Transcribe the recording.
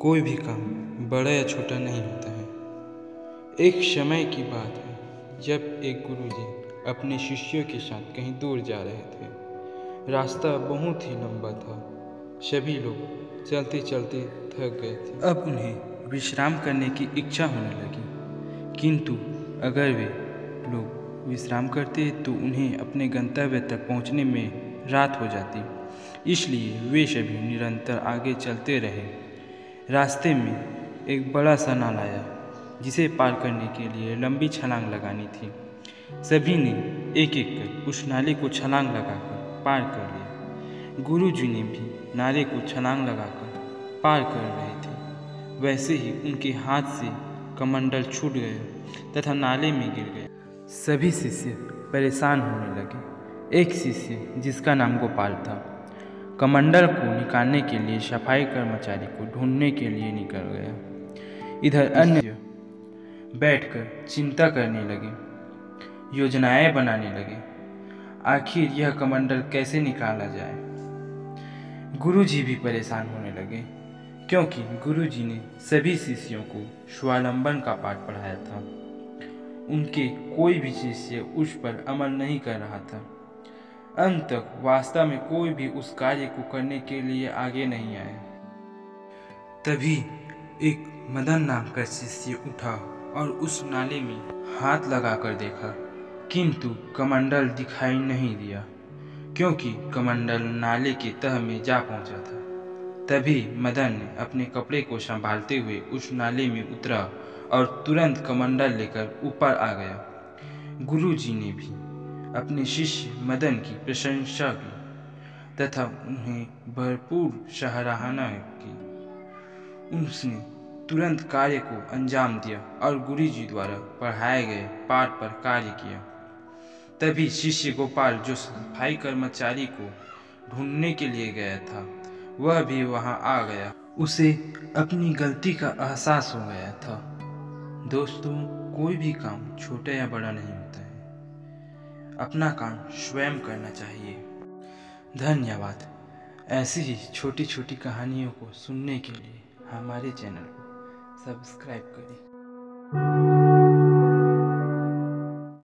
कोई भी काम बड़ा या छोटा नहीं होता है। एक समय की बात है, जब एक गुरुजी अपने शिष्यों के साथ कहीं दूर जा रहे थे। रास्ता बहुत ही लंबा था। सभी लोग चलते चलते थक गए थे। अब उन्हें विश्राम करने की इच्छा होने लगी। किंतु अगर वे लोग विश्राम करते तो उन्हें अपने गंतव्य तक पहुँचने में रात हो जाती। इसलिए वे सभी निरंतर आगे चलते रहे। रास्ते में एक बड़ा सा नाला आया, जिसे पार करने के लिए लंबी छलांग लगानी थी। सभी ने एक एक कर उस नाले को छलांग लगाकर पार कर लिया गुरु जी ने भी नाले को छलांग लगाकर पार कर रहे थे। वैसे ही उनके हाथ से कमंडल छूट गए तथा नाले में गिर गए। सभी शिष्य परेशान होने लगे। एक शिष्य जिसका नाम गोपाल था कमंडल को निकालने के लिए, सफ़ाई कर्मचारी को ढूँढने के लिए निकल गया। इधर अन्य बैठकर चिंता करने लगे, योजनाएँ बनाने लगे, आखिर यह कमंडल कैसे निकाला जाए? गुरुजी भी परेशान होने लगे, क्योंकि गुरुजी ने सभी शिष्यों को स्वावलंबन का पाठ पढ़ाया था। उनके कोई भी शिष्य उस पर अमल नहीं कर रहा था। अंत तक वास्तव में कोई भी उस कार्य को करने के लिए आगे नहीं आए। तभी एक मदन नाम का शिष्य उठा और उस नाले में हाथ लगाकर देखा, किंतु कमंडल दिखाई नहीं दिया, क्योंकि कमंडल नाले के तह में जा पहुँचा था। तभी मदन ने अपने कपड़े को संभालते हुए उस नाले में उतरा और तुरंत कमंडल लेकर ऊपर आ गया। गुरुजी ने भी अपने शिष्य मदन की प्रशंसा की तथा उन्हें भरपूर सराहना की। उसने तुरंत कार्य को अंजाम दिया और गुरु जी द्वारा पढ़ाए गए पाठ पर कार्य किया। तभी शिष्य गोपाल जो सफ़ाई कर्मचारी को ढूँढने के लिए गया था, वह भी वहाँ आ गया। उसे अपनी गलती का एहसास हो गया था। दोस्तों, कोई भी काम छोटा या बड़ा नहीं होता है। अपना काम स्वयं करना चाहिए। धन्यवाद। ऐसी ही छोटी छोटी कहानियों को सुनने के लिए हमारे चैनल को सब्सक्राइब करें।